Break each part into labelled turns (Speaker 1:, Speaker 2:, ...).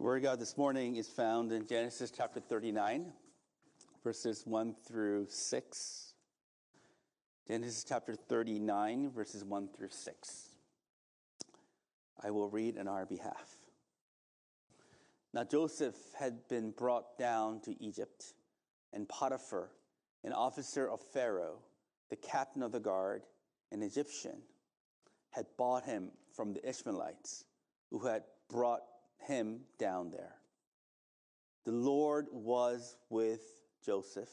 Speaker 1: The Word of God this morning is found in Genesis chapter 39, verses 1 through 6. Genesis chapter 39, verses 1 through 6. I will read on our behalf. Now Joseph had been brought down to Egypt, and Potiphar, an officer of Pharaoh, the captain of the guard, an Egyptian, had bought him from the Ishmaelites who had brought him down there. The Lord was with Joseph,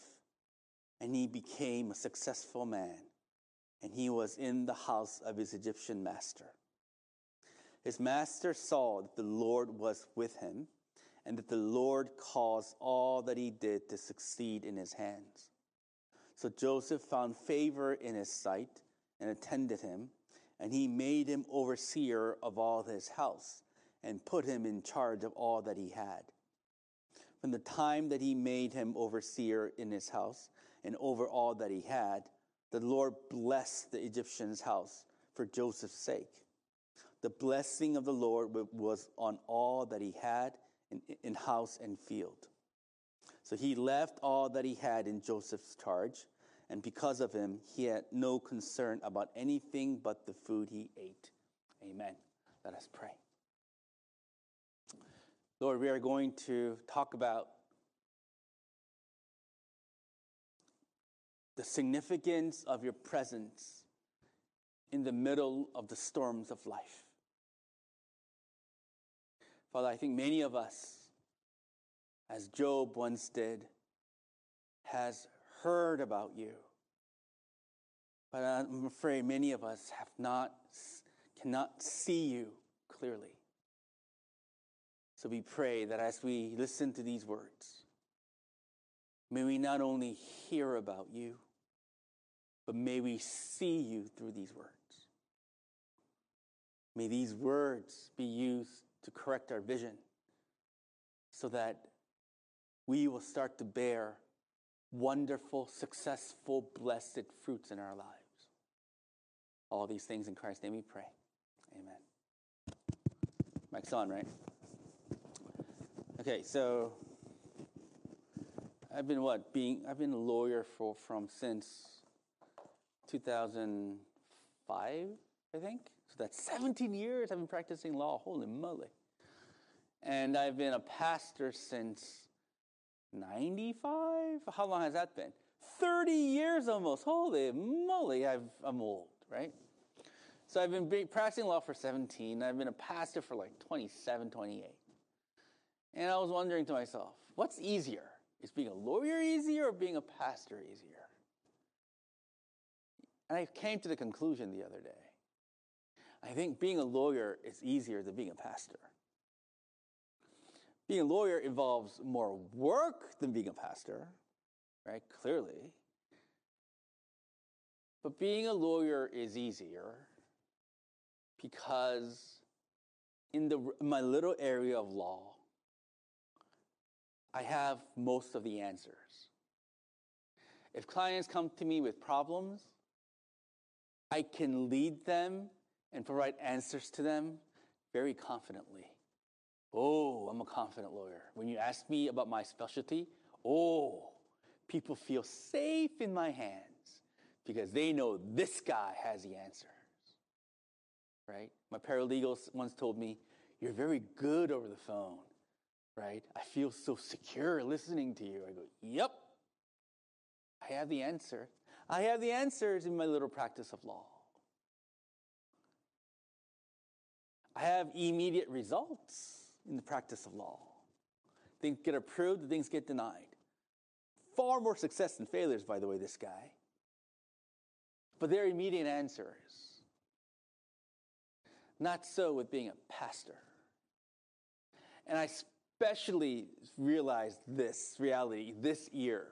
Speaker 1: and he became a successful man, and he was in the house of his Egyptian master. His master saw that the Lord was with him, and that the Lord caused all that he did to succeed in his hands. So Joseph found favor in his sight and attended him, and he made him overseer of all his house and put him in charge of all that he had. From the time that he made him overseer in his house and over all that he had, the Lord blessed the Egyptian's house for Joseph's sake. The blessing of the Lord was on all that he had in, house and field. So he left all that he had in Joseph's charge, and because of him, he had no concern about anything but the food he ate. Amen. Let us pray. Lord, we are going to talk about the significance of your presence in the middle of the storms of life. Father, I think many of us, as Job once did, has heard about you. But I'm afraid many of us have not, cannot see you clearly. So we pray that as we listen to these words, may we not only hear about you, but may we see you through these words. May these words be used to correct our vision so that we will start to bear wonderful, successful, blessed fruits in our lives. All these things in Christ's name we pray. Amen. Mike's on, right? Okay, so I've been what being I've been a lawyer for from since 2005, I think. So that's 17 years I've been practicing law. Holy moly! And I've been a pastor since 95. How long has that been? 30 years almost. Holy moly! I've, I'm old, right? So I've been practicing law for 17. I've been a pastor for like 27, 28. And I was wondering to myself, what's easier? Is being a lawyer easier or being a pastor easier? And I came to the conclusion the other day. I think being a lawyer is easier than being a pastor. Being a lawyer involves more work than being a pastor, right? Clearly. But being a lawyer is easier because in the, my little area of law, I have most of the answers. If clients come to me with problems, I can lead them and provide answers to them very confidently. Oh, I'm a confident lawyer. When you ask me about my specialty, oh, people feel safe in my hands because they know this guy has the answers. Right? My paralegal once told me, You're very good over the phone right? I feel so secure listening to you. I go, Yep, I have the answer. I have the answers in my little practice of law. I have immediate results in the practice of law. Things get approved, things get denied. Far more success than failures, by the way, this guy. But they're immediate answers. Not so with being a pastor. And I especially realized this reality this year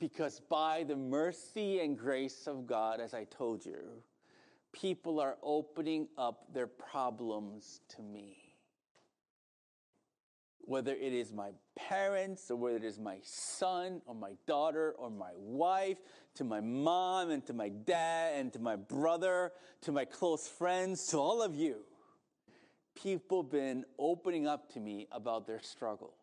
Speaker 1: because by the mercy and grace of God, as I told you, people are opening up their problems to me. Whether it is my parents, or whether it is my son, or my daughter, or my wife, to my mom, and to my dad, and to my brother, to my close friends, to all of you people been opening up to me about their struggles.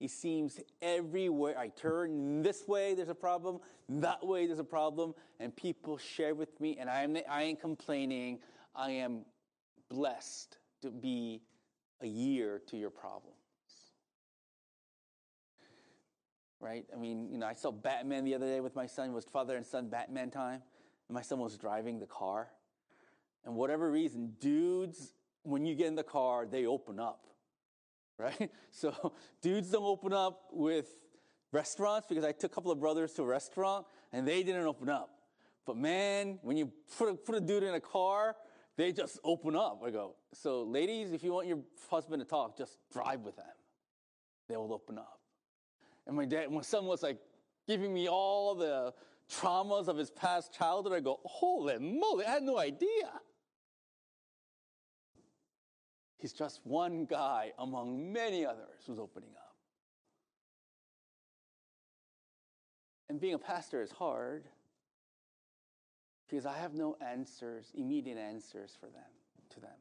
Speaker 1: It seems everywhere I turn this way, there's a problem, that way, there's a problem, and people share with me, and I, am, I ain't complaining. I am blessed to be a year to your problems. Right? I mean, you know, I saw Batman the other day with my son. It was father and son Batman time. And my son was driving the car. And whatever reason, dudes, when you get in the car, they open up. Right? So dudes don't open up with restaurants because I took a couple of brothers to a restaurant and they didn't open up. But man, when you put a, put a dude in a car, they just open up. I go, so ladies, if you want your husband to talk, just drive with them. They will open up. And my dad, my son was like giving me all the traumas of his past childhood. I go, holy moly, I had no idea. He's just one guy among many others who's opening up. And being a pastor is hard because I have no answers, immediate answers for them, to them.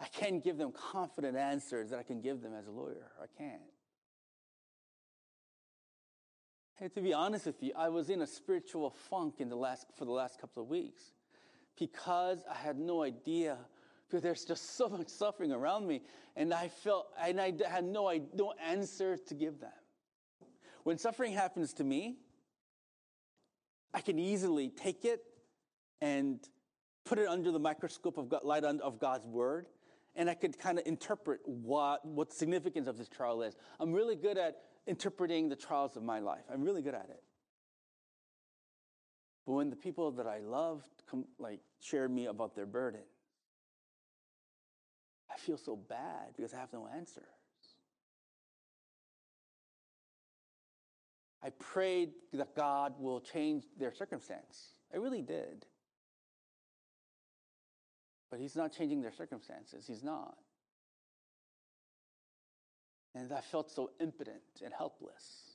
Speaker 1: I can't give them confident answers that I can give them as a lawyer. I can't. And to be honest with you, I was in a spiritual funk in the last, for the last couple of weeks because I had no idea because there's just so much suffering around me and I felt and I had no, no answer to give them. When suffering happens to me, I can easily take it and put it under the microscope of God, light of God's word, and I could kind of interpret what, what significance of this trial is. I'm really good at interpreting the trials of my life. I'm really good at it. But when the people that I loved come, like shared me about their burden, I feel so bad because I have no answers. I prayed that God will change their circumstance. I really did. But He's not changing their circumstances. He's not. And I felt so impotent and helpless.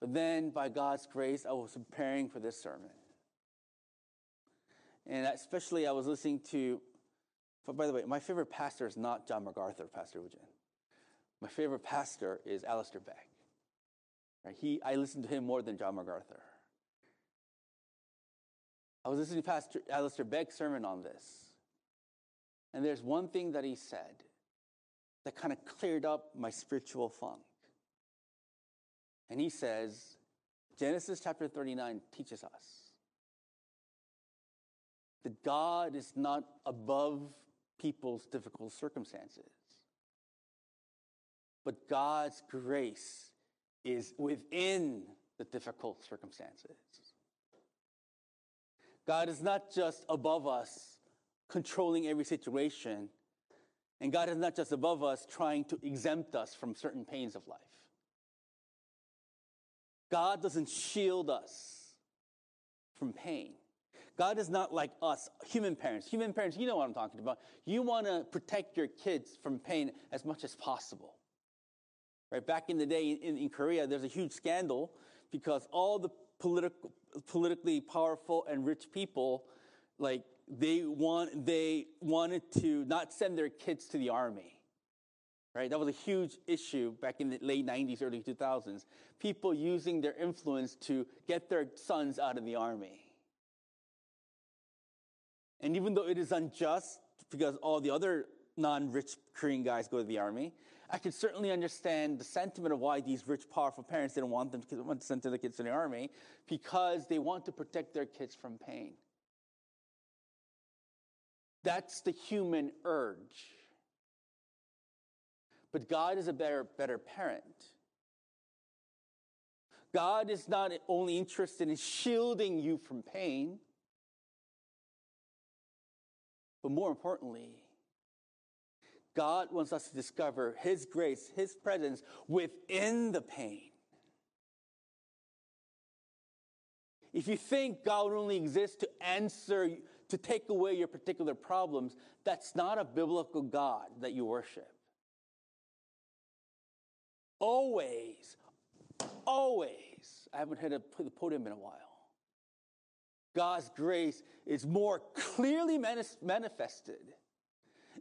Speaker 1: But then, by God's grace, I was preparing for this sermon. And especially, I was listening to, by the way, my favorite pastor is not John MacArthur, Pastor Ujin. My favorite pastor is Alistair Begg. He, I listen to him more than John MacArthur. I was listening to Pastor Alistair Begg's sermon on this. And there's one thing that he said that kind of cleared up my spiritual funk. And he says, Genesis chapter 39 teaches us that God is not above people's difficult circumstances, but God's grace is within the difficult circumstances. God is not just above us, controlling every situation, and God is not just above us, trying to exempt us from certain pains of life. God doesn't shield us from pain. God is not like us, human parents. Human parents, you know what I'm talking about. You want to protect your kids from pain as much as possible. Right? Back in the day in, in Korea, there's a huge scandal because all the political, politically powerful and rich people, like they want, they wanted to not send their kids to the army. Right? That was a huge issue back in the late 90s, early 2000s. People using their influence to get their sons out of the army. And even though it is unjust because all the other non rich Korean guys go to the army, I could certainly understand the sentiment of why these rich, powerful parents didn't want them to, send their kids to the army because they want to protect their kids from pain. That's the human urge. But God is a better, better parent. God is not only interested in shielding you from pain, but more importantly, God wants us to discover His grace, His presence within the pain. If you think God only exists to answer, to take away your particular problems, that's not a biblical God that you worship. Always, always, I haven't hit the podium in a while. God's grace is more clearly manifested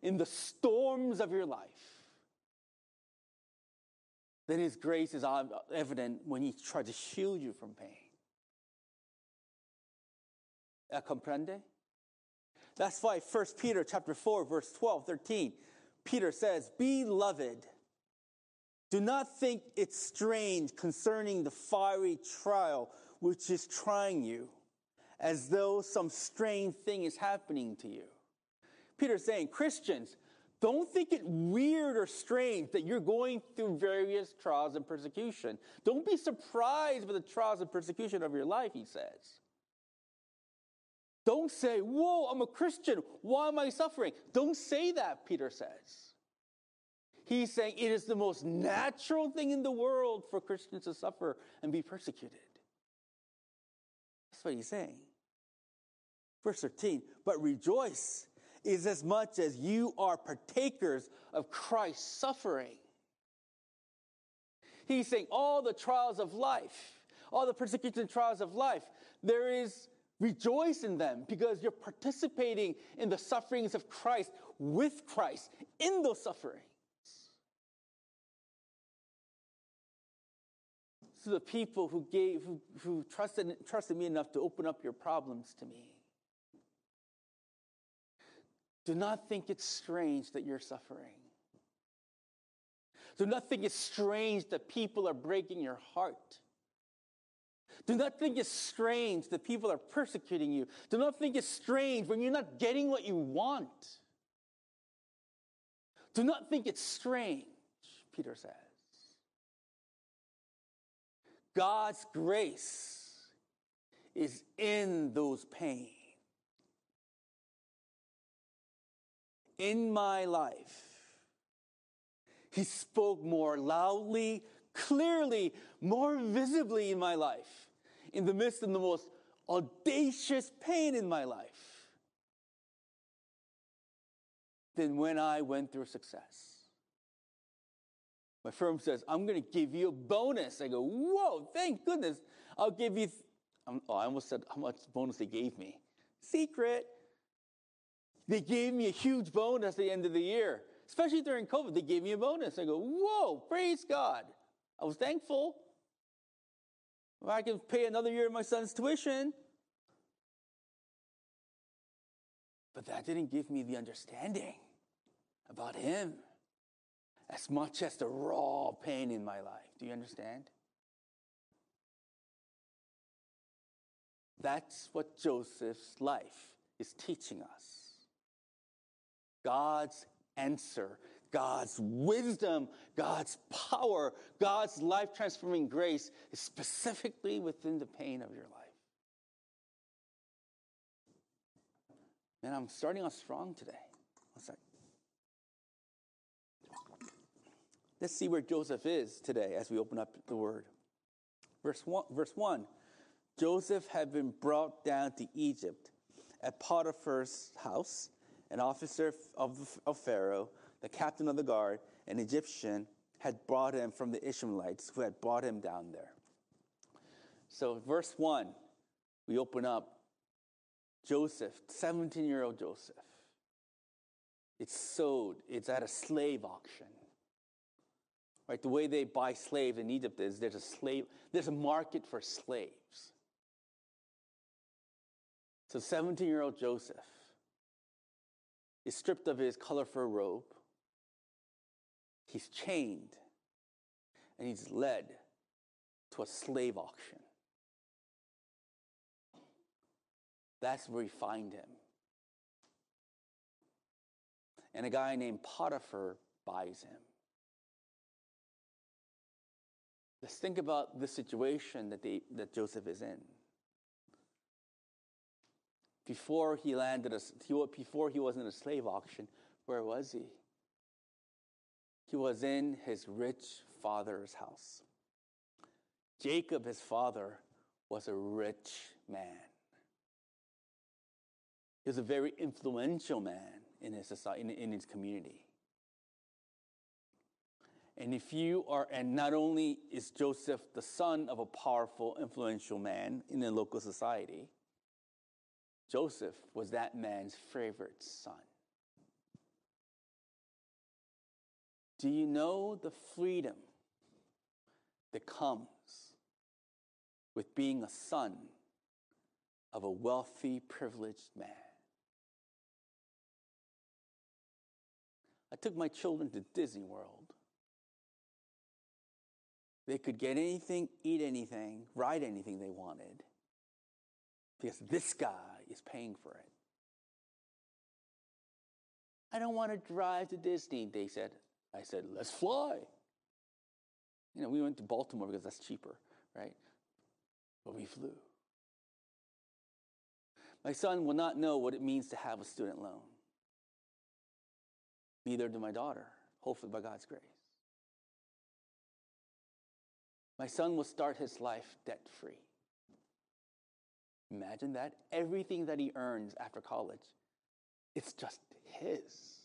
Speaker 1: in the storms of your life than His grace is evident when He tries to shield you from pain. Comprende? That's why 1 Peter chapter 4, verse 12, 13, Peter says, Beloved, do not think it's strange concerning the fiery trial which is trying you, as though some strange thing is happening to you. Peter's saying, Christians, don't think it weird or strange that you're going through various trials and persecution. Don't be surprised by the trials and persecution of your life, he says. Don't say, Whoa, I'm a Christian. Why am I suffering? Don't say that, Peter says. He's saying it is the most natural thing in the world for Christians to suffer and be persecuted. That's what he's saying. Verse 13, but rejoice is as much as you are partakers of Christ's suffering. He's saying all the trials of life, all the persecution and trials of life, there is rejoice in them because you're participating in the sufferings of Christ with Christ in those sufferings. To the people who gave, who, who trusted, trusted me enough to open up your problems to me. Do not think it's strange that you're suffering. Do not think it's strange that people are breaking your heart. Do not think it's strange that people are persecuting you. Do not think it's strange when you're not getting what you want. Do not think it's strange, Peter says. God's grace is in those pains. In my life, He spoke more loudly, clearly, more visibly in my life, in the midst of the most audacious pain in my life, than when I went through success. My firm says, I'm going to give you a bonus. I go, whoa, thank goodness. I'll give you, th- oh, I almost said how much bonus they gave me. Secret. They gave me a huge bonus at the end of the year, especially during COVID. They gave me a bonus. I go, whoa, praise God. I was thankful. I can pay another year of my son's tuition. But that didn't give me the understanding about him as much as the raw pain in my life. Do you understand? That's what Joseph's life is teaching us. God's answer, God's wisdom, God's power, God's life transforming grace is specifically within the pain of your life. And I'm starting off strong today. Let's see where Joseph is today as we open up the word. Verse 1, verse 1 Joseph had been brought down to Egypt at Potiphar's house. An officer of, of Pharaoh, the captain of the guard, an Egyptian, had brought him from the Ishmaelites who had brought him down there. So, verse 1, we open up Joseph, 17 year old Joseph. It's sold, it's at a slave auction. Right? The way they buy slaves in Egypt is there's a slave, there's a market for slaves. So 17 year old Joseph is stripped of his colorful robe. He's chained and he's led to a slave auction. That's where we find him. And a guy named Potiphar buys him. Let's think about the situation that, they, that Joseph is in. Before he landed, a, before he was in a slave auction, where was he? He was in his rich father's house. Jacob, his father, was a rich man. He was a very influential man in his society, in, in his community. And if you are, and not only is Joseph the son of a powerful, influential man in a local society, Joseph was that man's favorite son. Do you know the freedom that comes with being a son of a wealthy, privileged man? I took my children to Disney World. They could get anything, eat anything, ride anything they wanted because this guy is paying for it. I don't want to drive to Disney, they said. I said, let's fly. You know, we went to Baltimore because that's cheaper, right? But we flew. My son will not know what it means to have a student loan. Neither do my daughter, hopefully by God's grace. My son will start his life debt free. Imagine that. Everything that he earns after college, it's just his.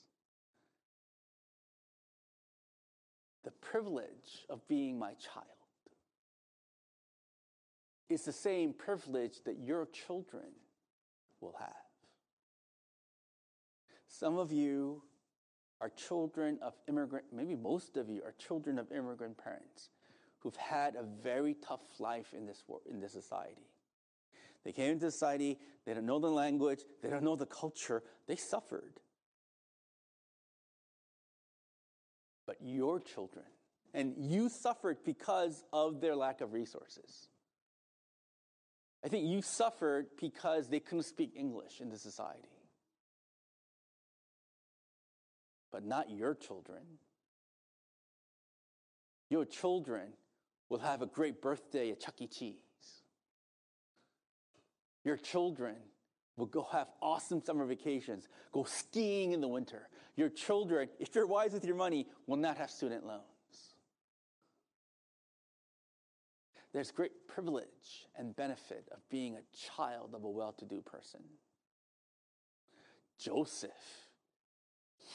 Speaker 1: The privilege of being my child is the same privilege that your children will have. Some of you are children of immigrant, maybe most of you are children of immigrant parents who've had a very tough life in this, in this society. They came into society, they don't know the language, they don't know the culture, they suffered. But your children, and you suffered because of their lack of resources. I think you suffered because they couldn't speak English in the society. But not your children. Your children will have a great birthday at Chuck E. Cheese. Your children will go have awesome summer vacations, go skiing in the winter. Your children, if you're wise with your money, will not have student loans. There's great privilege and benefit of being a child of a well to do person. Joseph,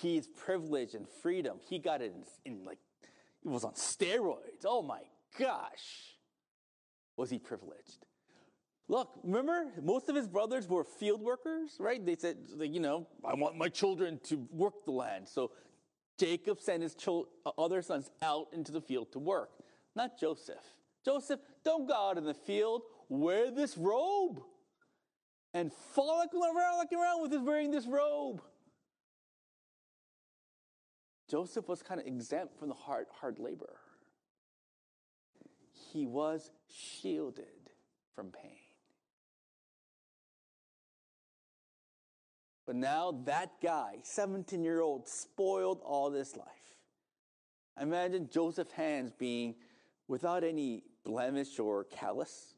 Speaker 1: he's privilege and freedom. He got it in, in like, it was on steroids. Oh my gosh, was he privileged? Look, remember, most of his brothers were field workers, right? They said, you know, I want my children to work the land. So Jacob sent his uh, other sons out into the field to work, not Joseph. Joseph, don't go out in the field. Wear this robe. And frolicking around, looking around with his wearing this robe. Joseph was kind of exempt from the hard, hard labor. He was shielded from pain. But now that guy, 17 year old, spoiled all this life. Imagine Joseph's hands being without any blemish or callous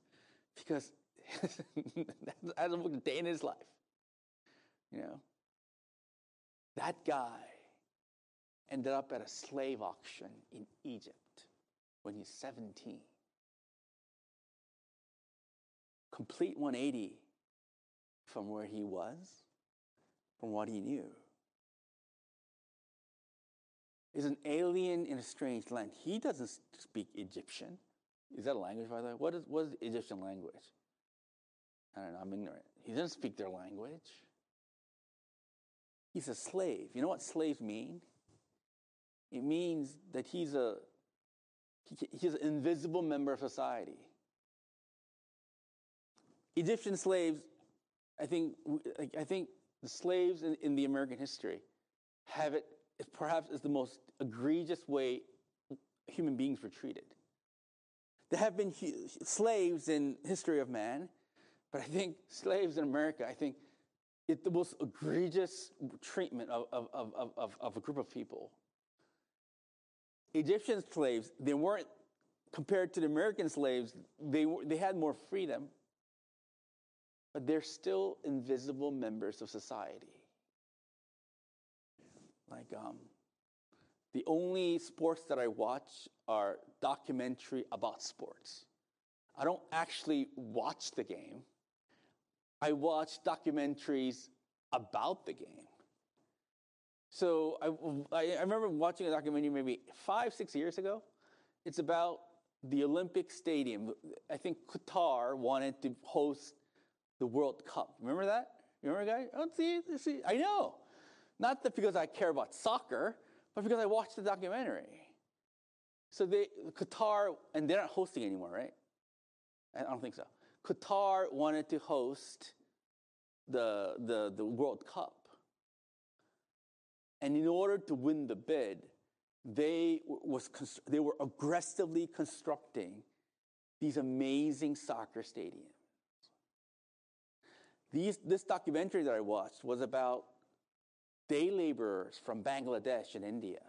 Speaker 1: because that's a day in his life. You know, that guy ended up at a slave auction in Egypt when he's 17. Complete 180 from where he was from what he knew. Is an alien in a strange land. He doesn't speak Egyptian. Is that a language, by the way? What is, what is the Egyptian language? I don't know, I'm ignorant. He doesn't speak their language. He's a slave. You know what slaves mean? It means that he's a he's an invisible member of society. Egyptian slaves, I think, I think the slaves in, in the American history have it perhaps as the most egregious way human beings were treated. There have been slaves in history of man, but I think slaves in America, I think it's the most egregious treatment of, of, of, of, of a group of people. Egyptian slaves, they weren't, compared to the American slaves, they, were, they had more freedom but they're still invisible members of society. Like, um, the only sports that I watch are documentary about sports. I don't actually watch the game. I watch documentaries about the game. So I, I remember watching a documentary maybe five, six years ago. It's about the Olympic Stadium. I think Qatar wanted to host the World Cup. Remember that? You remember, guys? Oh, see, see, I know. Not that because I care about soccer, but because I watched the documentary. So they, Qatar, and they're not hosting anymore, right? I don't think so. Qatar wanted to host the, the, the World Cup. And in order to win the bid, they, was, they were aggressively constructing these amazing soccer stadiums. These, this documentary that I watched was about day laborers from Bangladesh and India,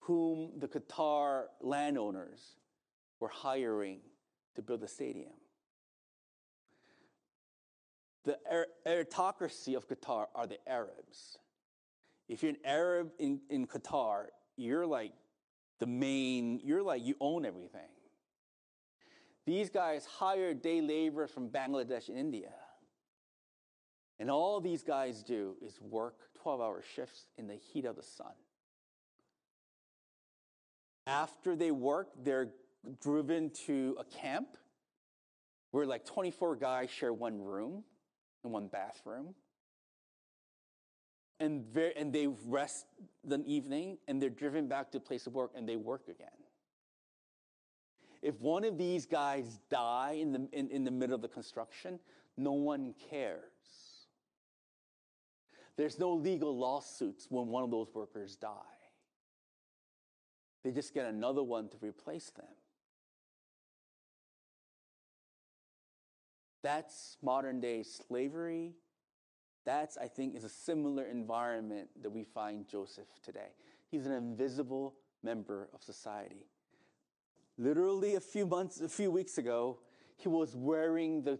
Speaker 1: whom the Qatar landowners were hiring to build the stadium. The er, aristocracy of Qatar are the Arabs. If you're an Arab in, in Qatar, you're like the main, you're like, you own everything. These guys hired day laborers from Bangladesh and India. And all these guys do is work 12 hour shifts in the heat of the sun. After they work, they're driven to a camp where like 24 guys share one room and one bathroom. And, and they rest the evening and they're driven back to place of work and they work again. If one of these guys die in the, in, in the middle of the construction, no one cares. There's no legal lawsuits when one of those workers die. They just get another one to replace them. That's modern day slavery. That's, I think, is a similar environment that we find Joseph today. He's an invisible member of society. Literally a few months, a few weeks ago, he was wearing the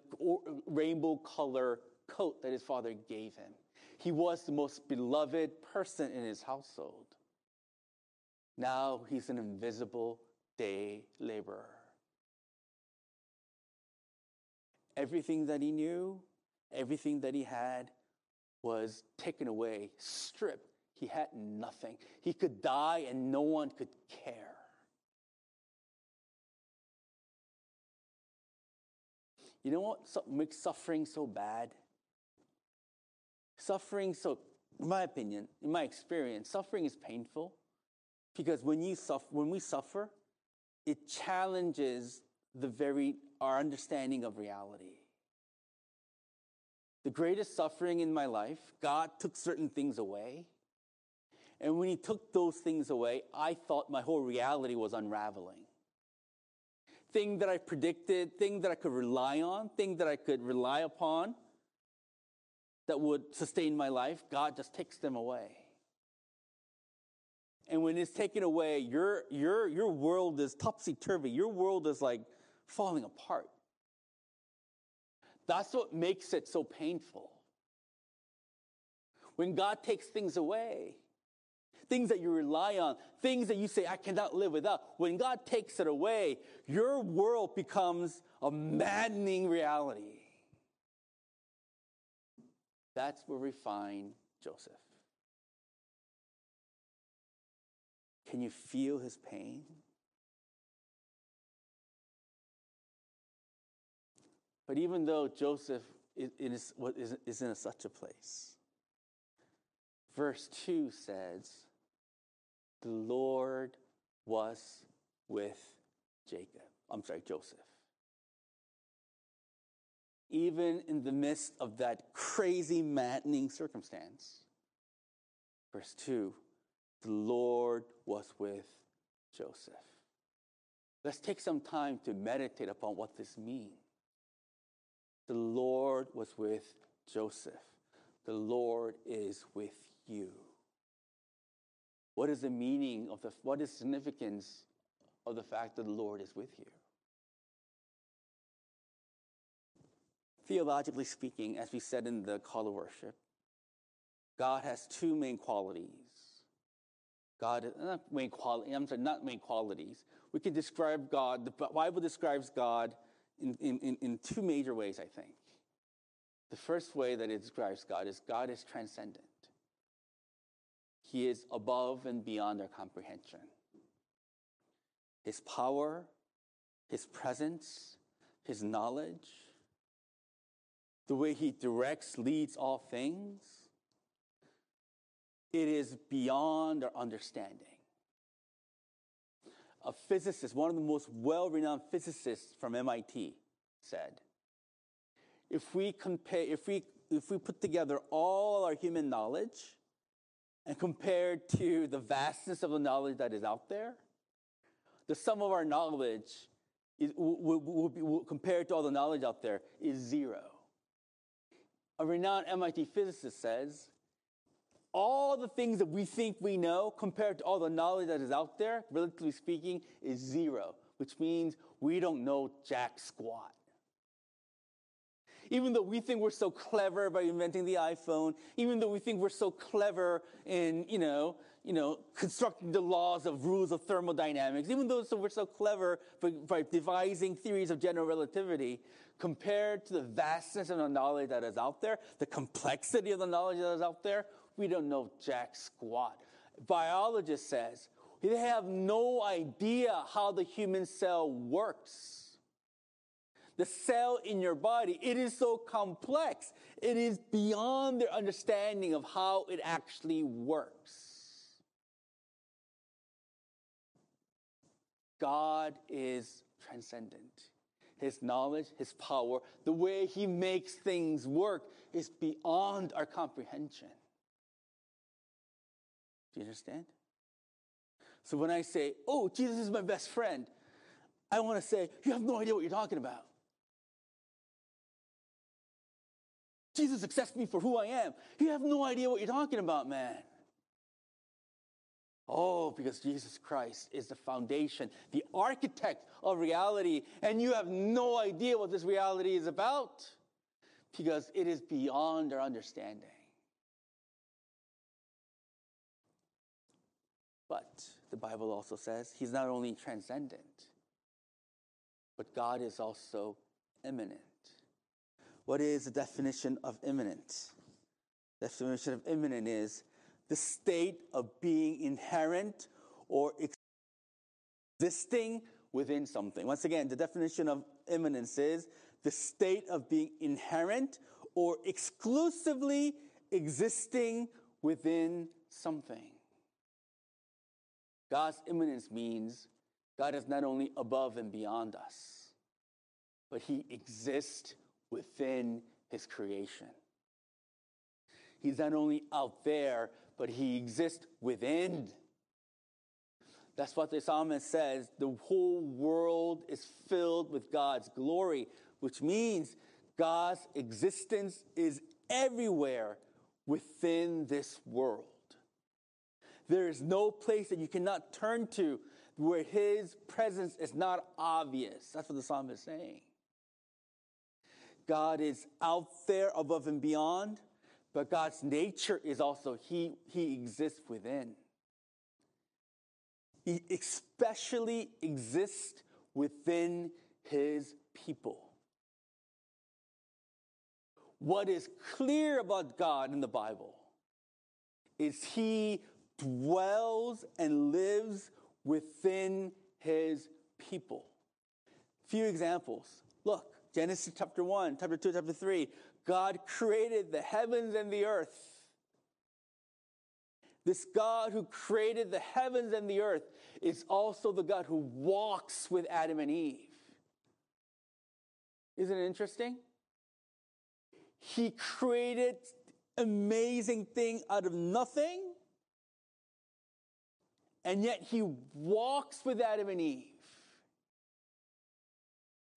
Speaker 1: rainbow color coat that his father gave him. He was the most beloved person in his household. Now he's an invisible day laborer. Everything that he knew, everything that he had was taken away, stripped. He had nothing. He could die and no one could care. You know what makes suffering so bad? Suffering, so, in my opinion, in my experience, suffering is painful because when, you suffer, when we suffer, it challenges the very, our understanding of reality. The greatest suffering in my life, God took certain things away. And when He took those things away, I thought my whole reality was unraveling. Thing that I predicted, thing that I could rely on, thing that I could rely upon that would sustain my life, God just takes them away. And when it's taken away, your, your, your world is topsy turvy. Your world is like falling apart. That's what makes it so painful. When God takes things away, things that you rely on, things that you say, I cannot live without, when God takes it away, your world becomes a maddening reality. That's where we find Joseph. Can you feel his pain? But even though Joseph is, in such a place, verse 2 says, The Lord was with Jacob. I'm sorry, Joseph even in the midst of that crazy, maddening circumstance. Verse 2 the Lord was with Joseph. Let's take some time to meditate upon what this means. The Lord was with Joseph. The Lord is with you. What is the meaning of the, what is significance of the fact that the Lord is with you? Theologically speaking, as we said in the call to worship, God has two main qualities. God, not main quality, I'm sorry, not main qualities. We can describe God, the Bible describes God in, in, in two major ways, I think. The first way that it describes God is God is transcendent. He is above and beyond our comprehension. His power, His presence, His knowledge, the way He directs, leads all things, it is beyond our understanding. A physicist, one of the most well renowned physicists from MIT, said, if we compare, if we, if we put together all our human knowledge and compare to the vastness of the knowledge that is out there, the sum of our knowledge is, will, will be, will, compared to all the knowledge out there is zero. A renowned MIT physicist says all the things that we think we know compared to all the knowledge that is out there, relatively speaking, is zero, which means we don't know jack squat. Even though we think we're so clever by inventing the iPhone, even though we think we're so clever in, you know, you know, constructing the laws of rules of thermodynamics, even though we're so clever by, by devising theories of general relativity, compared to the vastness of the knowledge that is out there, the complexity of the knowledge that is out there, we don't know jack squat. Biologist says they have no idea how the human cell works. The cell in your body, it is so complex. It is beyond their understanding of how it actually works. God is transcendent. His knowledge, His power, the way He makes things work is beyond our comprehension. Do you understand? So when I say, oh, Jesus is my best friend, I want to say, you have no idea what you're talking about. Jesus accepts me for who I am. You have no idea what you're talking about, man. Oh, because Jesus Christ is the foundation, the architect of reality, and you have no idea what this reality is about because it is beyond our understanding. But the Bible also says he's not only transcendent, but God is also immanent. What is the definition of immanent? The definition of immanent is the state of being inherent or existing within something. Once again, the definition of immanence is the state of being inherent or exclusively existing within something. God's immanence means God is not only above and beyond us, but he exists within his creation. He's not only out there, but he exists within. That's what the psalmist says. The whole world is filled with God's glory, which means God's existence is everywhere within this world. There is no place that you cannot turn to where his presence is not obvious. That's what the psalmist is saying. God is out there above and beyond, but God's nature is also, he, he exists within. He especially exists within his people. What is clear about God in the Bible is he dwells and lives within his people. Few examples. Look, Genesis chapter 1, chapter 2, chapter 3. God created the heavens and the earth. This God who created the heavens and the earth is also the God who walks with Adam and Eve. Isn't it interesting? He created amazing thing out of nothing and yet he walks with Adam and Eve.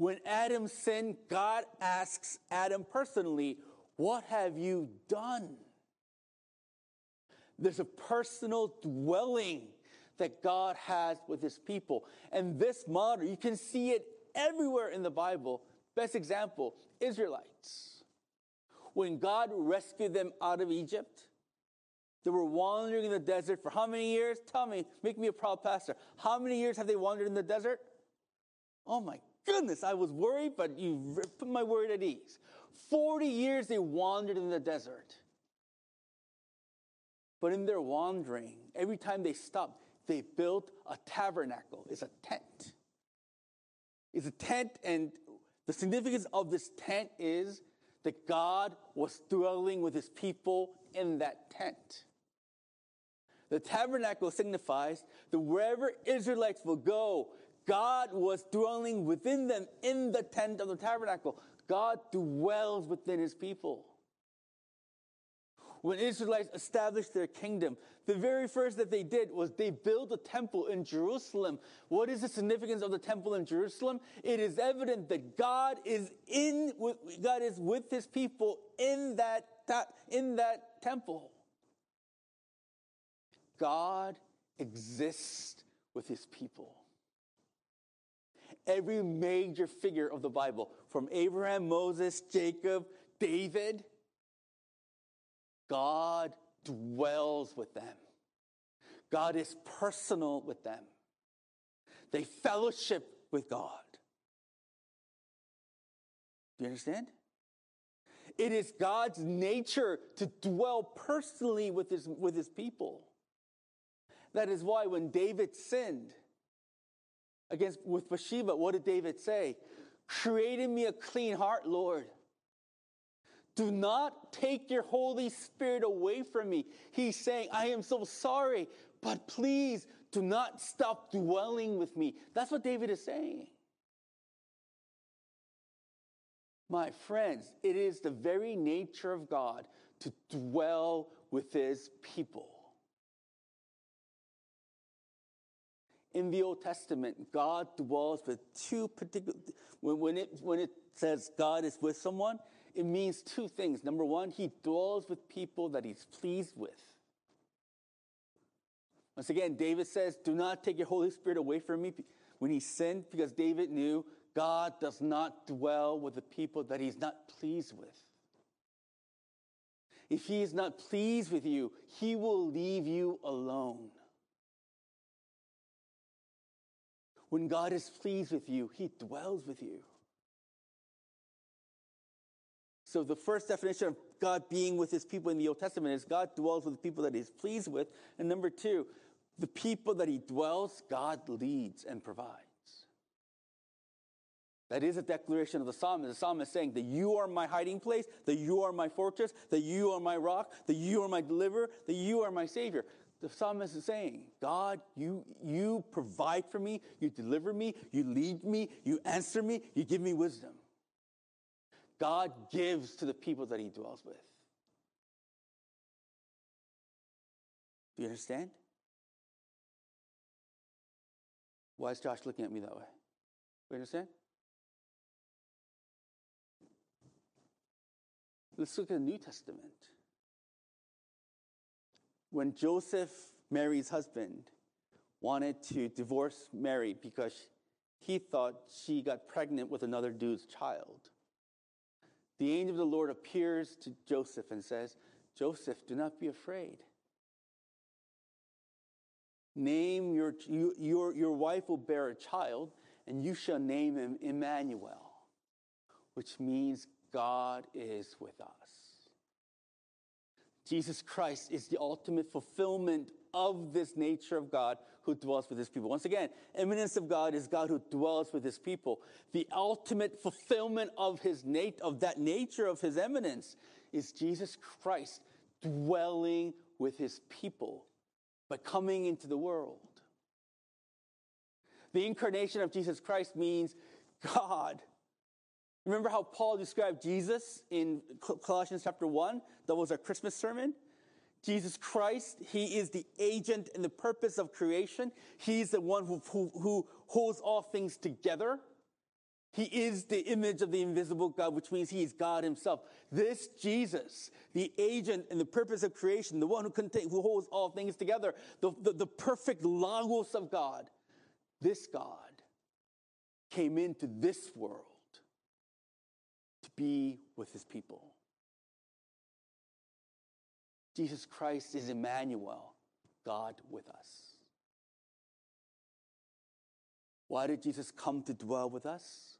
Speaker 1: When Adam sinned, God asks Adam personally, What have you done? There's a personal dwelling that God has with his people. And this model, you can see it everywhere in the Bible. Best example Israelites. When God rescued them out of Egypt, they were wandering in the desert for how many years? Tell me, make me a proud pastor. How many years have they wandered in the desert? Oh my goodness, I was worried, but you put my worry at ease. 40 years they wandered in the desert. But in their wandering, every time they stopped, they built a tabernacle. It's a tent. It's a tent, and the significance of this tent is that God was dwelling with his people in that tent. The tabernacle signifies that wherever Israelites will go, God was dwelling within them in the tent of the tabernacle. God dwells within his people. When Israelites established their kingdom, the very first that they did was they built a temple in Jerusalem. What is the significance of the temple in Jerusalem? It is evident that God is in, God is with his people in that, in that temple. God exists with his people. Every major figure of the Bible, from Abraham, Moses, Jacob, David, God dwells with them. God is personal with them. They fellowship with God. Do you understand? It is God's nature to dwell personally with his, with his people. That is why when David sinned against with Bathsheba, what did David say? Create in me a clean heart, Lord. Do not take your Holy Spirit away from me. He's saying, I am so sorry, but please do not stop dwelling with me. That's what David is saying. My friends, it is the very nature of God to dwell with his people. In the Old Testament, God dwells with two particular, when, when, it, when it says God is with someone, it means two things. Number one, he dwells with people that he's pleased with. Once again, David says, Do not take your Holy Spirit away from me when he sinned, because David knew God does not dwell with the people that he's not pleased with. If he is not pleased with you, he will leave you alone. When God is pleased with you, He dwells with you. So, the first definition of God being with His people in the Old Testament is God dwells with the people that He's pleased with. And number two, the people that He dwells, God leads and provides. That is a declaration of the psalmist. The psalmist is saying that you are my hiding place, that you are my fortress, that you are my rock, that you are my deliverer, that you are my savior the psalmist is saying, God, you, you provide for me, you deliver me, you lead me, you answer me, you give me wisdom. God gives to the people that he dwells with. Do you understand? Why is Josh looking at me that way? Do you understand? Let's look at the New Testament when Joseph, Mary's husband, wanted to divorce Mary because he thought she got pregnant with another dude's child, the angel of the Lord appears to Joseph and says, Joseph, do not be afraid. Name your, you, your, your wife will bear a child, and you shall name him Emmanuel, which means God is with us. Jesus Christ is the ultimate fulfillment of this nature of God who dwells with his people. Once again, eminence of God is God who dwells with his people. The ultimate fulfillment of his nat- of that nature of his eminence is Jesus Christ dwelling with his people by coming into the world. The incarnation of Jesus Christ means God Remember how Paul described Jesus in Colossians chapter 1? That was our Christmas sermon. Jesus Christ, He is the agent and the purpose of creation. He's the one who, who, who holds all things together. He is the image of the invisible God, which means He is God Himself. This Jesus, the agent and the purpose of creation, the one who, contain, who holds all things together, the, the, the perfect logos of God, this God came into this world be with his people. Jesus Christ is Emmanuel, God with us. Why did Jesus come to dwell with us?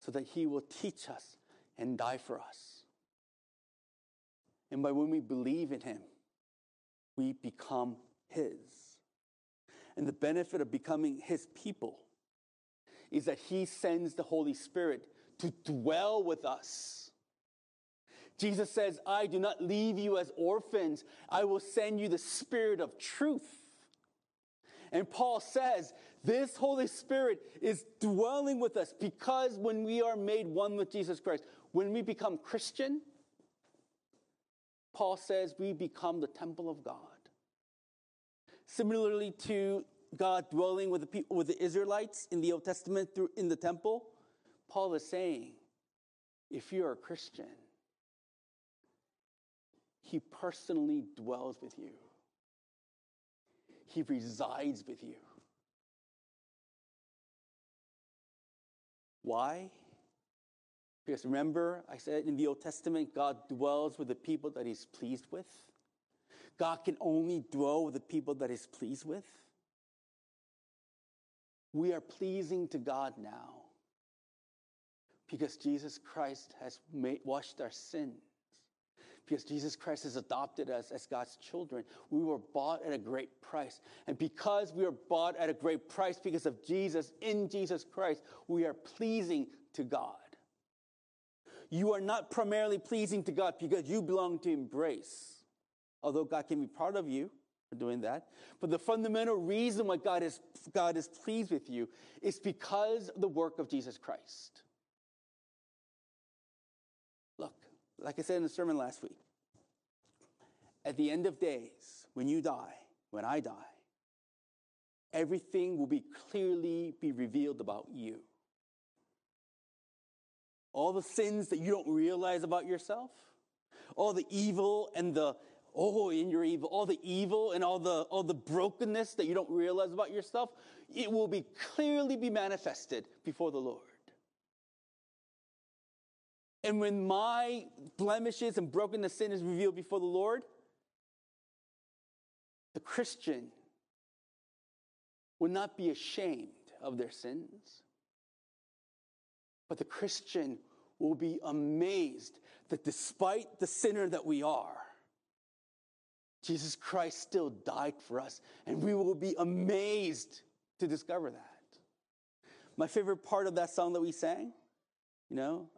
Speaker 1: So that he will teach us and die for us. And by when we believe in him, we become his. And the benefit of becoming his people is that he sends the Holy Spirit to dwell with us. Jesus says, I do not leave you as orphans. I will send you the Spirit of truth. And Paul says, this Holy Spirit is dwelling with us because when we are made one with Jesus Christ, when we become Christian, Paul says we become the temple of God. Similarly to God dwelling with the people, with the Israelites in the Old Testament through in the temple, Paul is saying, if you're a Christian, he personally dwells with you. He resides with you. Why? Because remember, I said in the Old Testament, God dwells with the people that He's pleased with. God can only dwell with the people that He's pleased with. We are pleasing to God now because Jesus Christ has made, washed our sins. Because Jesus Christ has adopted us as God's children. We were bought at a great price. And because we are bought at a great price because of Jesus, in Jesus Christ, we are pleasing to God. You are not primarily pleasing to God because you belong to embrace, although God can be proud of you for doing that. But the fundamental reason why God is, God is pleased with you is because of the work of Jesus Christ. Like I said in the sermon last week, at the end of days, when you die, when I die, everything will be clearly be revealed about you all the sins that you don't realize about yourself, all the evil and the oh in your evil, all the evil and all the all the brokenness that you don't realize about yourself, it will be clearly be manifested before the Lord. And when my blemishes and brokenness sin is revealed before the Lord, the Christian will not be ashamed of their sins but the Christian will be amazed that despite the sinner that we are, Jesus Christ still died for us, and we will be amazed to discover that. My favorite part of that song that we sang, you know,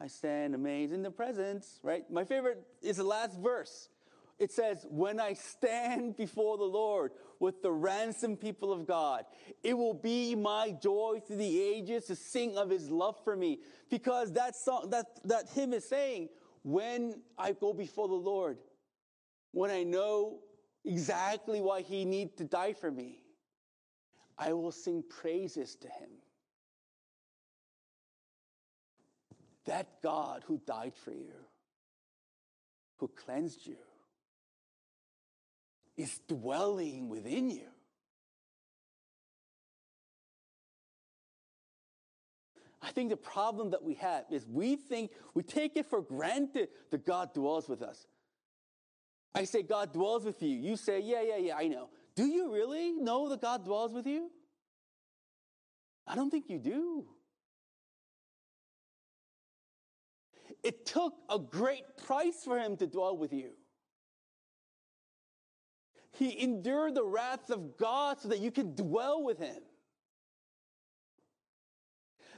Speaker 1: I stand amazed in the presence, right? My favorite is the last verse. It says, When I stand before the Lord with the ransomed people of God, it will be my joy through the ages to sing of his love for me. Because that song, that, that hymn is saying, When I go before the Lord, when I know exactly why he needs to die for me, I will sing praises to him. That God who died for you, who cleansed you, is dwelling within you. I think the problem that we have is we think, we take it for granted that God dwells with us. I say, God dwells with you. You say, yeah, yeah, yeah, I know. Do you really know that God dwells with you? I don't think you do. It took a great price for him to dwell with you. He endured the wrath of God so that you can dwell with him.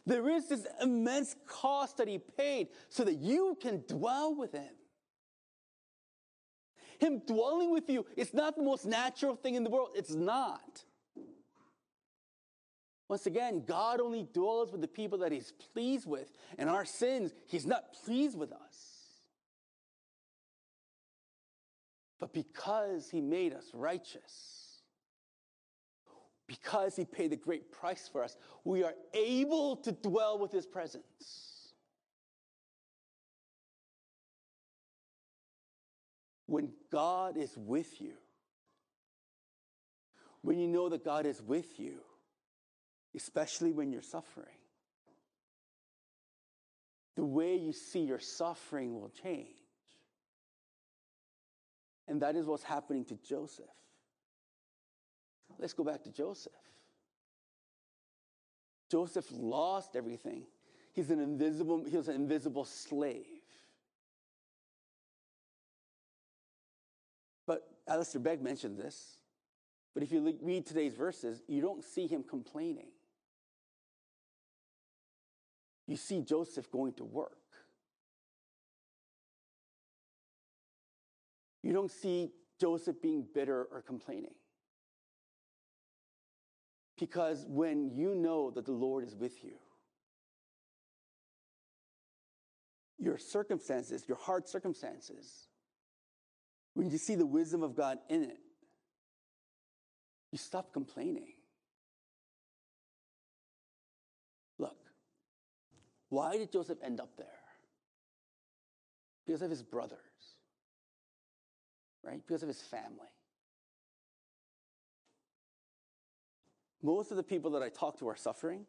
Speaker 1: There is this immense cost that he paid so that you can dwell with him. Him dwelling with you is not the most natural thing in the world. It's not. Once again, God only dwells with the people that he's pleased with, and our sins, he's not pleased with us. But because he made us righteous, because he paid the great price for us, we are able to dwell with his presence. When God is with you, when you know that God is with you, especially when you're suffering, the way you see your suffering will change. And that is what's happening to Joseph. Let's go back to Joseph. Joseph lost everything. He's an invisible, he was an invisible slave. But Alistair Begg mentioned this. But if you read today's verses, you don't see him complaining. You see Joseph going to work. You don't see Joseph being bitter or complaining. Because when you know that the Lord is with you, your circumstances, your hard circumstances, when you see the wisdom of God in it, you stop complaining. Why did Joseph end up there? Because of his brothers, right? Because of his family. Most of the people that I talk to are suffering.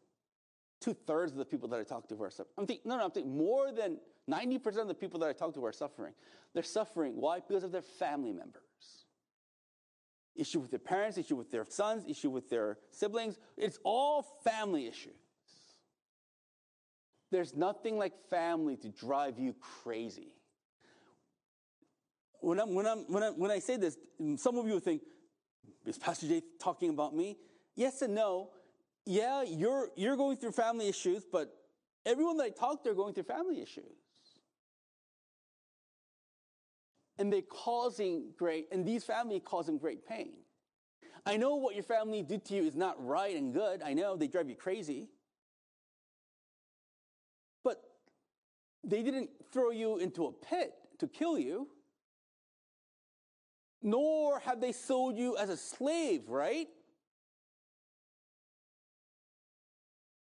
Speaker 1: Two thirds of the people that I talk to are suffering. I'm thinking, no, no, I'm thinking more than 90% of the people that I talk to are suffering. They're suffering. Why? Because of their family members. Issue with their parents, issue with their sons, issue with their siblings. It's all family issues. There's nothing like family to drive you crazy. When, I'm, when, I'm, when, I, when I say this, some of you think, is Pastor Jay talking about me? Yes and no. Yeah, you're, you're going through family issues, but everyone that I talk to are going through family issues. And they're causing great, and these families causing great pain. I know what your family did to you is not right and good. I know they drive you crazy. They didn't throw you into a pit to kill you, nor have they sold you as a slave, right?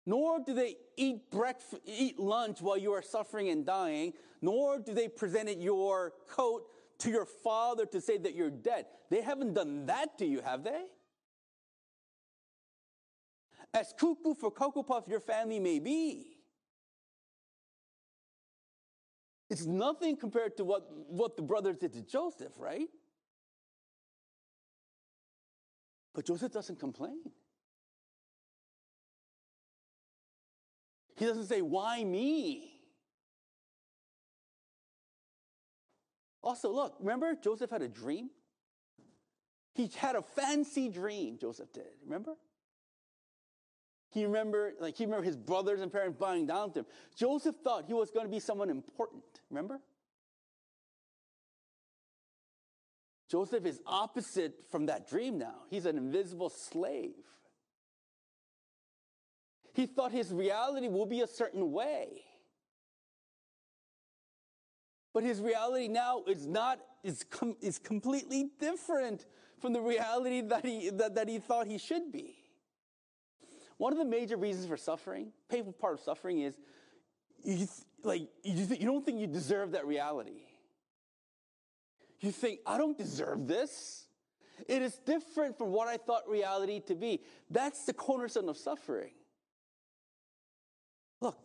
Speaker 1: nor do they eat breakfast, eat lunch while you are suffering and dying, nor do they present your coat to your father to say that you're dead. They haven't done that to you, have they? As cuckoo for Cocoa Puff your family may be, it's nothing compared to what, what the brothers did to Joseph, right? But Joseph doesn't complain. He doesn't say, Why me? Also, look, remember Joseph had a dream? He had a fancy dream, Joseph did. Remember? He remembered, like he remembered his brothers and parents bowing down to him. Joseph thought he was going to be someone important. Remember? Joseph is opposite from that dream now. He's an invisible slave. He thought his reality will be a certain way. But his reality now is not, is, com- is completely different from the reality that he, that, that he thought he should be. One of the major reasons for suffering, painful part of suffering is you th- like you, you don't think you deserve that reality. You think, I don't deserve this. It is different from what I thought reality to be. That's the cornerstone of suffering. Look,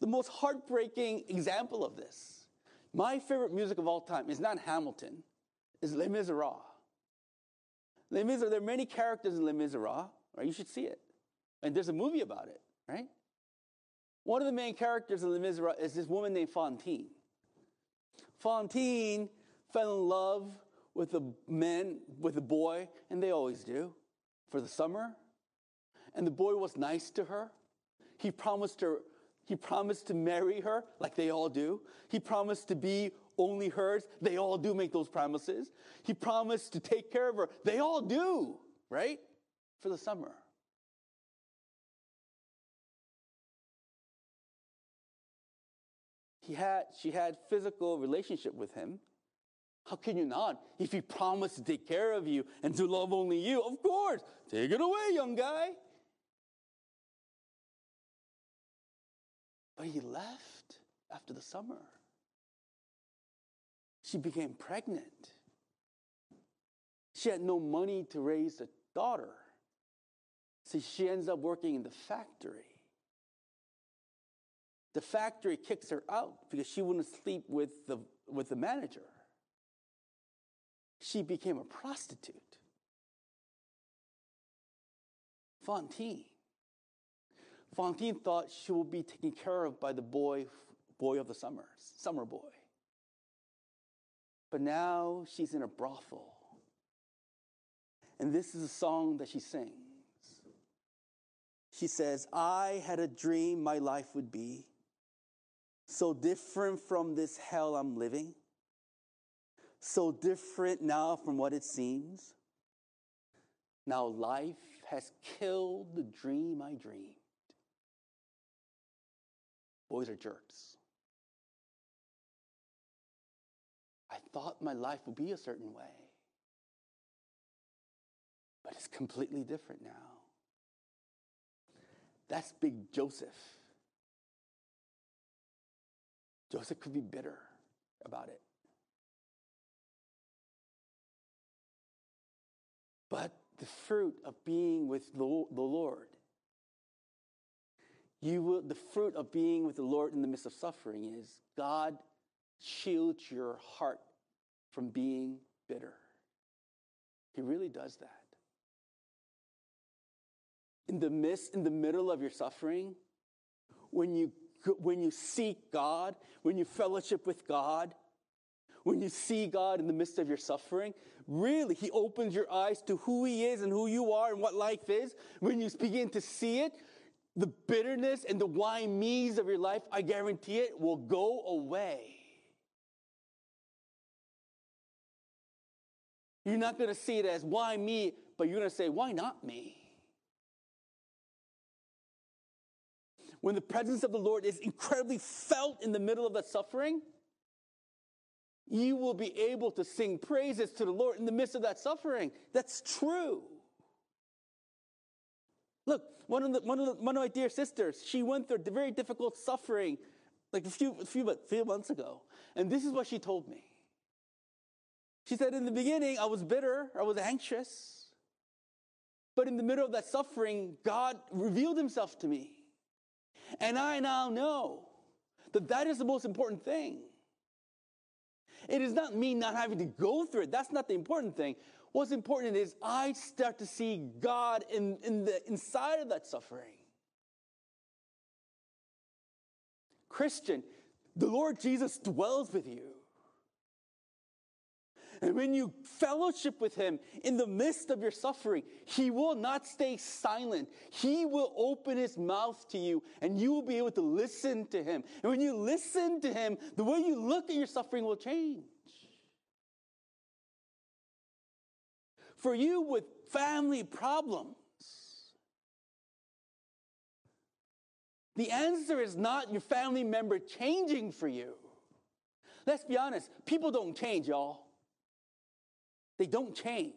Speaker 1: the most heartbreaking example of this, my favorite music of all time is not Hamilton, is Les Miserables. Les Miserables, there are many characters in Les Miserables, right? You should see it. And there's a movie about it, right? One of the main characters in Les Miserables is this woman named Fantine. Fantine fell in love with a man, with a boy, and they always do, for the summer. And the boy was nice to her. He promised her, he promised to marry her like they all do. He promised to be only hers. They all do make those promises. He promised to take care of her. They all do, right? For the summer. He had, she had physical relationship with him. How can you not? If he promised to take care of you and to love only you, of course, take it away, young guy. But he left after the summer. She became pregnant. She had no money to raise a daughter. So she ends up working in the factory. The factory kicks her out because she wouldn't sleep with the, with the manager. She became a prostitute. Fantine. Fantine thought she would be taken care of by the boy, boy of the summers, summer boy. But now she's in a brothel. And this is a song that she sings. He says, I had a dream my life would be so different from this hell I'm living, so different now from what it seems. Now life has killed the dream I dreamed. Boys are jerks. I thought my life would be a certain way, but it's completely different now. That's big Joseph. Joseph could be bitter about it. But the fruit of being with the Lord, you will, the fruit of being with the Lord in the midst of suffering is God shields your heart from being bitter. He really does that. In the midst, in the middle of your suffering, when you when you seek God, when you fellowship with God, when you see God in the midst of your suffering, really, He opens your eyes to who He is and who you are and what life is. When you begin to see it, the bitterness and the why me's of your life, I guarantee it, will go away. You're not going to see it as why me, but you're going to say, why not me? When the presence of the Lord is incredibly felt in the middle of that suffering, you will be able to sing praises to the Lord in the midst of that suffering. That's true. Look, one of, the, one, of the, one of my dear sisters, she went through very difficult suffering like a few, a few, a few months ago. And this is what she told me. She said, In the beginning, I was bitter, I was anxious. But in the middle of that suffering, God revealed himself to me. And I now know that that is the most important thing. It is not me not having to go through it. That's not the important thing. What's important is I start to see God in, in the inside of that suffering. Christian, the Lord Jesus dwells with you. And when you fellowship with Him in the midst of your suffering, He will not stay silent. He will open His mouth to you and you will be able to listen to Him. And when you listen to Him, the way you look at your suffering will change. For you with family problems, the answer is not your family member changing for you. Let's be honest, people don't change, y'all. They don't change.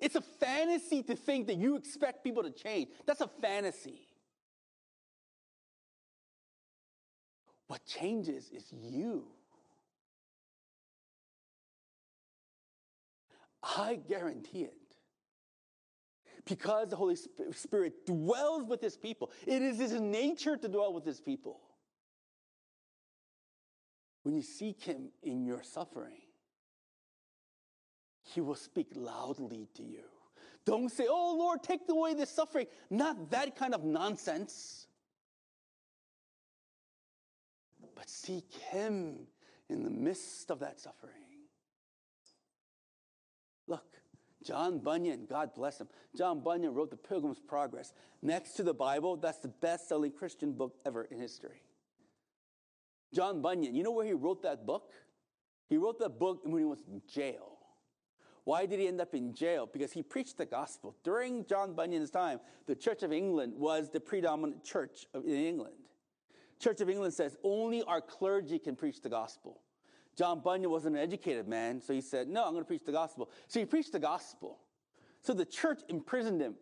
Speaker 1: It's a fantasy to think that you expect people to change. That's a fantasy. What changes is you. I guarantee it. Because the Holy Spirit dwells with his people, it is his nature to dwell with his people. When you seek him in your suffering, he will speak loudly to you. Don't say, Oh Lord, take away this suffering. Not that kind of nonsense. But seek Him in the midst of that suffering. Look, John Bunyan, God bless him. John Bunyan wrote The Pilgrim's Progress. Next to the Bible, that's the best selling Christian book ever in history. John Bunyan, you know where he wrote that book? He wrote that book when he was in jail. Why did he end up in jail? Because he preached the gospel. During John Bunyan's time, the Church of England was the predominant church in England. Church of England says only our clergy can preach the gospel. John Bunyan wasn't an educated man, so he said, No, I'm going to preach the gospel. So he preached the gospel. So the church imprisoned him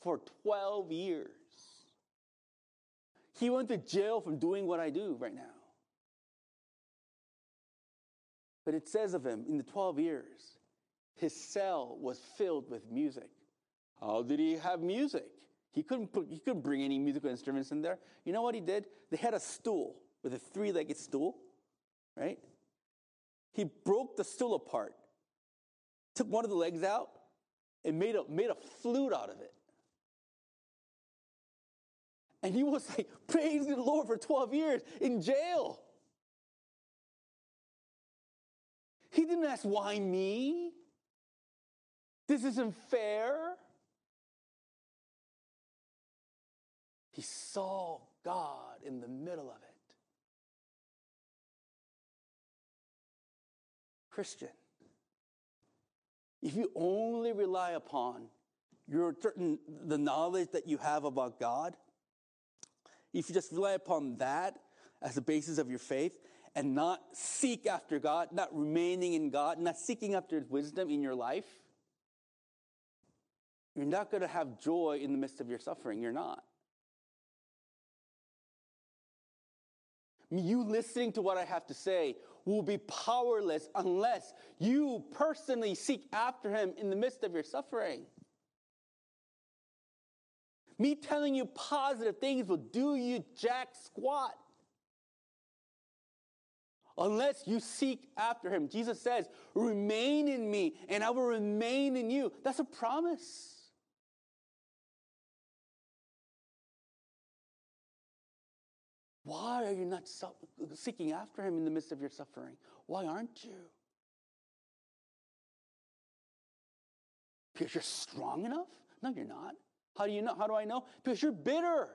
Speaker 1: for 12 years. He went to jail from doing what I do right now. But it says of him in the 12 years, his cell was filled with music. How did he have music? He couldn't put, he couldn't bring any musical instruments in there. You know what he did? They had a stool with a three-legged stool, right? He broke the stool apart, took one of the legs out, and made a, made a flute out of it. And he was like praising the Lord for 12 years in jail. He didn't ask, why me? This isn't fair. He saw God in the middle of it. Christian, if you only rely upon your certain the knowledge that you have about God, if you just rely upon that as the basis of your faith and not seek after God, not remaining in God, not seeking after wisdom in your life, you're not going to have joy in the midst of your suffering. You're not. You listening to what I have to say will be powerless unless you personally seek after Him in the midst of your suffering. Me telling you positive things will do you jack squat. Unless you seek after him. Jesus says, Remain in me, and I will remain in you. That's a promise. Why are you not seeking after him in the midst of your suffering? Why aren't you? Because you're strong enough? No, you're not. How do you know? How do I know? Because you're bitter.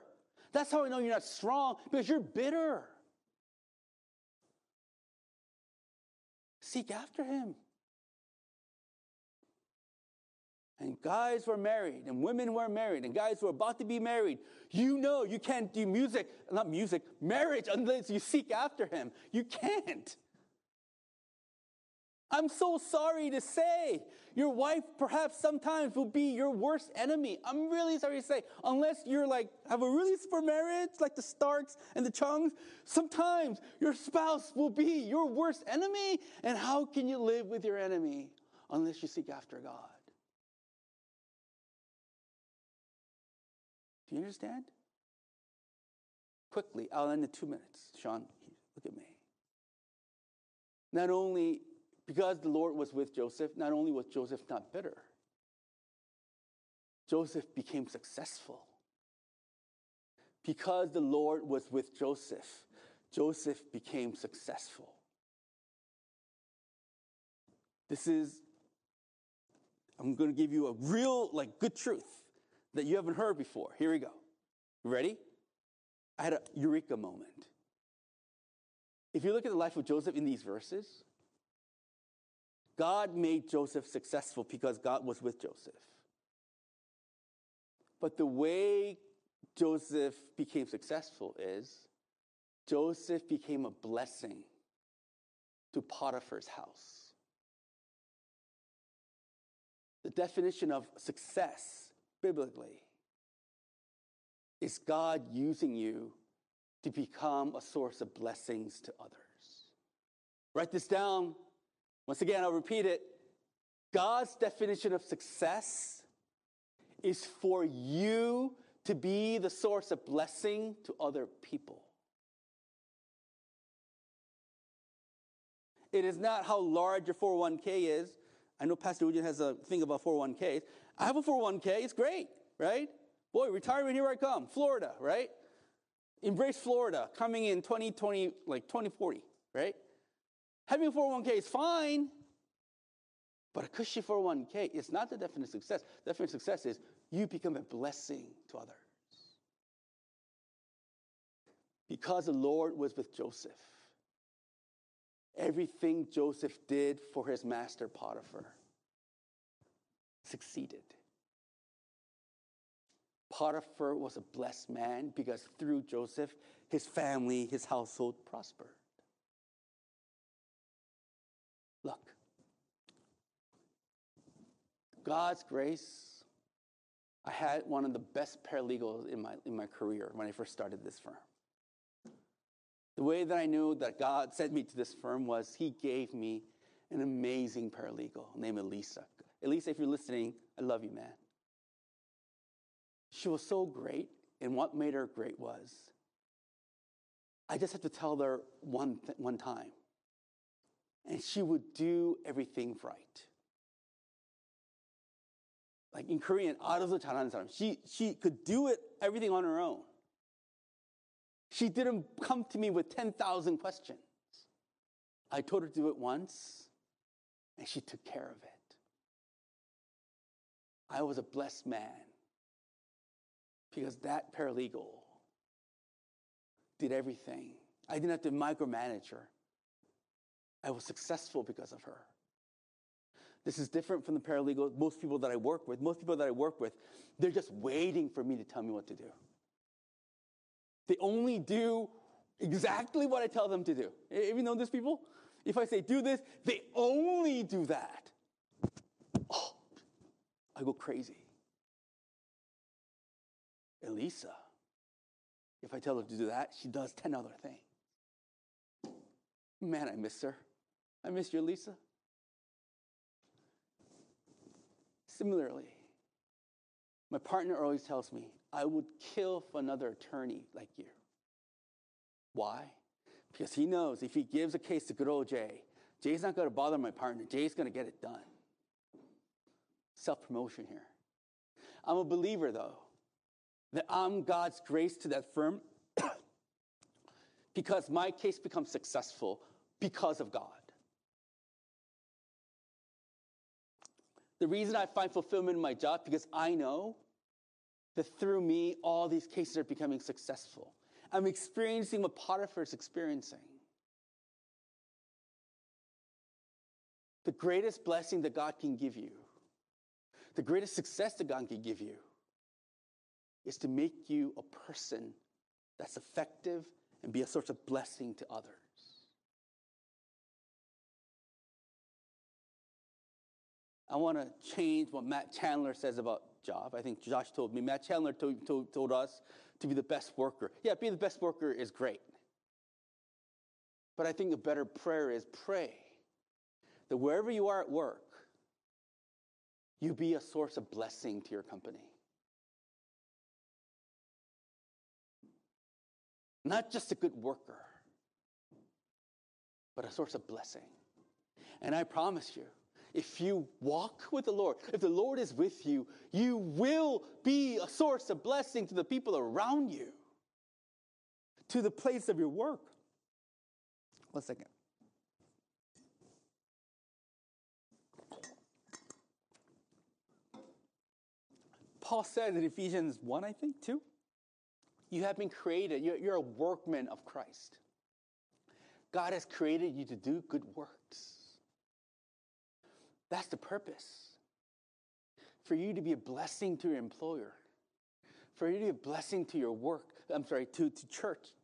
Speaker 1: That's how I know you're not strong, because you're bitter. Seek after him. And guys were married, and women were married, and guys were about to be married, you know you can't do music, not music, marriage unless you seek after him. You can't. I'm so sorry to say, your wife perhaps sometimes will be your worst enemy. I'm really sorry to say, unless you're like, have a really super marriage, like the Starks and the Chungs, sometimes your spouse will be your worst enemy. And how can you live with your enemy unless you seek after God? Do you understand? Quickly, I'll end in two minutes. Sean, look at me. Not only because the Lord was with Joseph, not only was Joseph not bitter, Joseph became successful. Because the Lord was with Joseph, Joseph became successful. This is, I'm going to give you a real, like, good truth that you haven't heard before. Here we go. ready? I had a eureka moment. If you look at the life of Joseph in these verses, God made Joseph successful because God was with Joseph. But the way Joseph became successful is Joseph became a blessing to Potiphar's house. The definition of success biblically is God using you to become a source of blessings to others. Write this down once again, I'll repeat it. God's definition of success is for you to be the source of blessing to other people. It is not how large your 401k is. I know Pastor Eugene has a thing about 401ks. I have a 401k, it's great, right? Boy, retirement, here I come. Florida, right? Embrace Florida, coming in 2020, like 2040, right? Having a 401k is fine, but a cushy 401k is not the definition of success. The definition of success is you become a blessing to others. Because the Lord was with Joseph, everything Joseph did for his master Potiphar succeeded. Potiphar was a blessed man because through Joseph, his family, his household prospered. Look, God's grace, I had one of the best paralegals in my, in my career when I first started this firm. The way that I knew that God sent me to this firm was He gave me an amazing paralegal named Elisa. Elisa if you're listening, I love you, man. She was so great, and what made her great was I just had to tell her one, th- one time, and she would do everything right. Like in Korean, 알아서 잘하는 She, she could do it, everything on her own. She didn't come to me with 10,000 questions. I told her to do it once, and she took care of it. I was a blessed man because that paralegal did everything. I didn't have to micromanage her. I was successful because of her. This is different from the paralegal, most people that I work with. Most people that I work with, they're just waiting for me to tell me what to do. They only do exactly what I tell them to do. You known these people? If I say do this, they only do that. I go crazy. Elisa, if I tell her to do that, she does 10 other things. Man, I miss her. I miss you, Elisa. Similarly, my partner always tells me, I would kill for another attorney like you. Why? Because he knows if he gives a case to good old Jay, Jay's not going to bother my partner. Jay's going to get it done. Self promotion here. I'm a believer, though, that I'm God's grace to that firm because my case becomes successful because of God. The reason I find fulfillment in my job because I know that through me, all these cases are becoming successful. I'm experiencing what Potiphar is experiencing. The greatest blessing that God can give you, the greatest success that God can give you, is to make you a person that's effective and be a source of blessing to others. I want to change what Matt Chandler says about job. I think Josh told me. Matt Chandler told, told, told us to be the best worker. Yeah, being the best worker is great. But I think a better prayer is pray that wherever you are at work, you be a source of blessing to your company. Not just a good worker, but a source of blessing. And I promise you, if you walk with the Lord, if the Lord is with you, you will be a source of blessing to the people around you, to the place of your work. One second. Paul says in Ephesians 1, I think, 2, you have been created, you're, a workman of Christ. God has created you to do good works. That's the purpose. For you to be a blessing to your employer, for you to be a blessing to your work, I'm sorry, to, to church,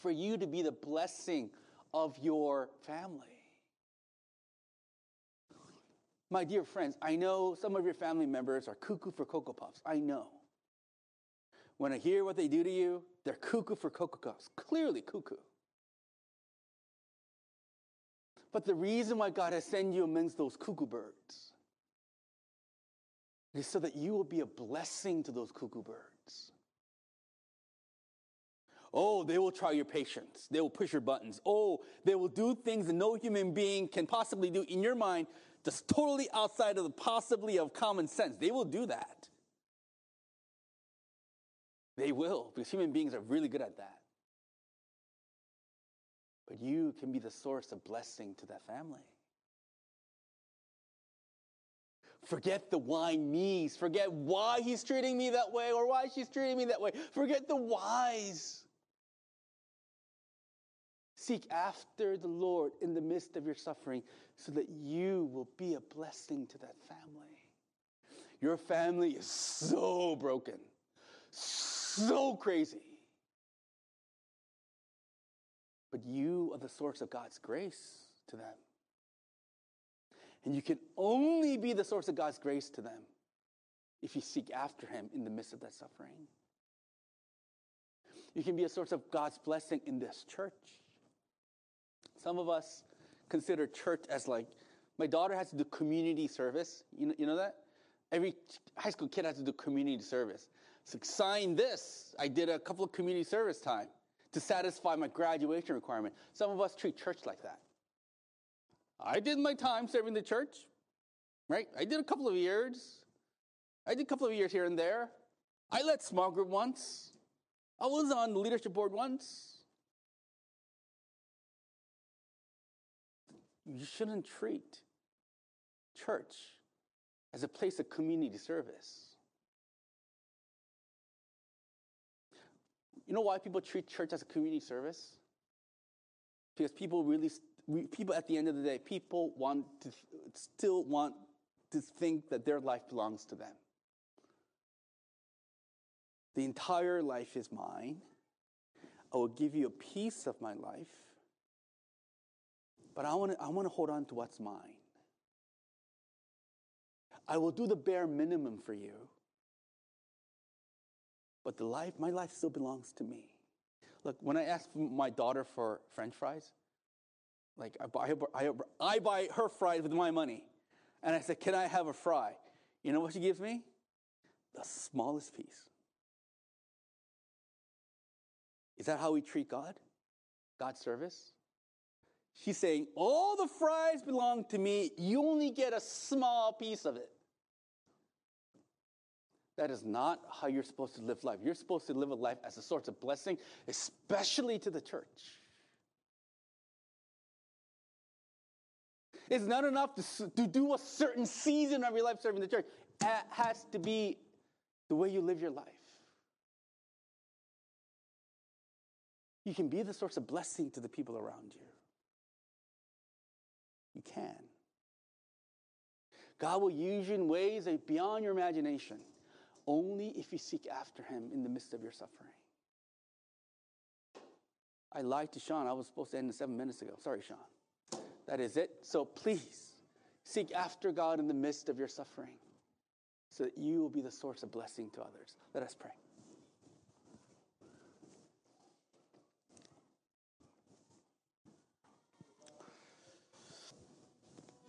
Speaker 1: for you to be the blessing of your family. My dear friends, I know some of your family members are cuckoo for Cocoa Puffs. I know. When I hear what they do to you, they're cuckoo for Cocoa Puffs. Clearly cuckoo. But the reason why God has sent you amongst those cuckoo birds is so that you will be a blessing to those cuckoo birds. Oh, they will try your patience. They will push your buttons. Oh, they will do things that no human being can possibly do in your mind, just totally outside of the possibly of common sense. They will do that. They will, because human beings are really good at that but you can be the source of blessing to that family. Forget the why me's. Forget why he's treating me that way or why she's treating me that way. Forget the whys. Seek after the Lord in the midst of your suffering so that you will be a blessing to that family. Your family is so broken, so crazy. but you are the source of God's grace to them. And you can only be the source of God's grace to them if you seek after Him in the midst of that suffering. You can be a source of God's blessing in this church. Some of us consider church as like, my daughter has to do community service. You know, you know that? Every high school kid has to do community service. So sign this. I did a couple of community service time to satisfy my graduation requirement. Some of us treat church like that. I did my time serving the church, right? I did a couple of years. I did a couple of years here and there. I led small group once. I was on the leadership board once. You shouldn't treat church as a place of community service. You know why people treat church as a community service? Because people really, people at the end of the day, people want to still want to think that their life belongs to them. The entire life is mine. I will give you a piece of my life, but I want to I want to hold on to what's mine. I will do the bare minimum for you, but the life, my life still belongs to me. Look, when I ask my daughter for French fries, like I buy, I, I buy her fries with my money, and I said, "Can I have a fry?" You know what she gives me? The smallest piece. Is that how we treat God? God's service? She's saying, All the fries belong to me. You only get a small piece of it. That is not how you're supposed to live life. You're supposed to live a life as a source of blessing, especially to the church. It's not enough to, to do a certain season of your life serving the church. It has to be the way you live your life. You can be the source of blessing to the people around you. Can. God will use you in ways that beyond your imagination only if you seek after Him in the midst of your suffering. I lied to Sean. I was supposed to end in seven minutes ago. Sorry, Sean. That is it. So please seek after God in the midst of your suffering so that you will be the source of blessing to others. Let us pray.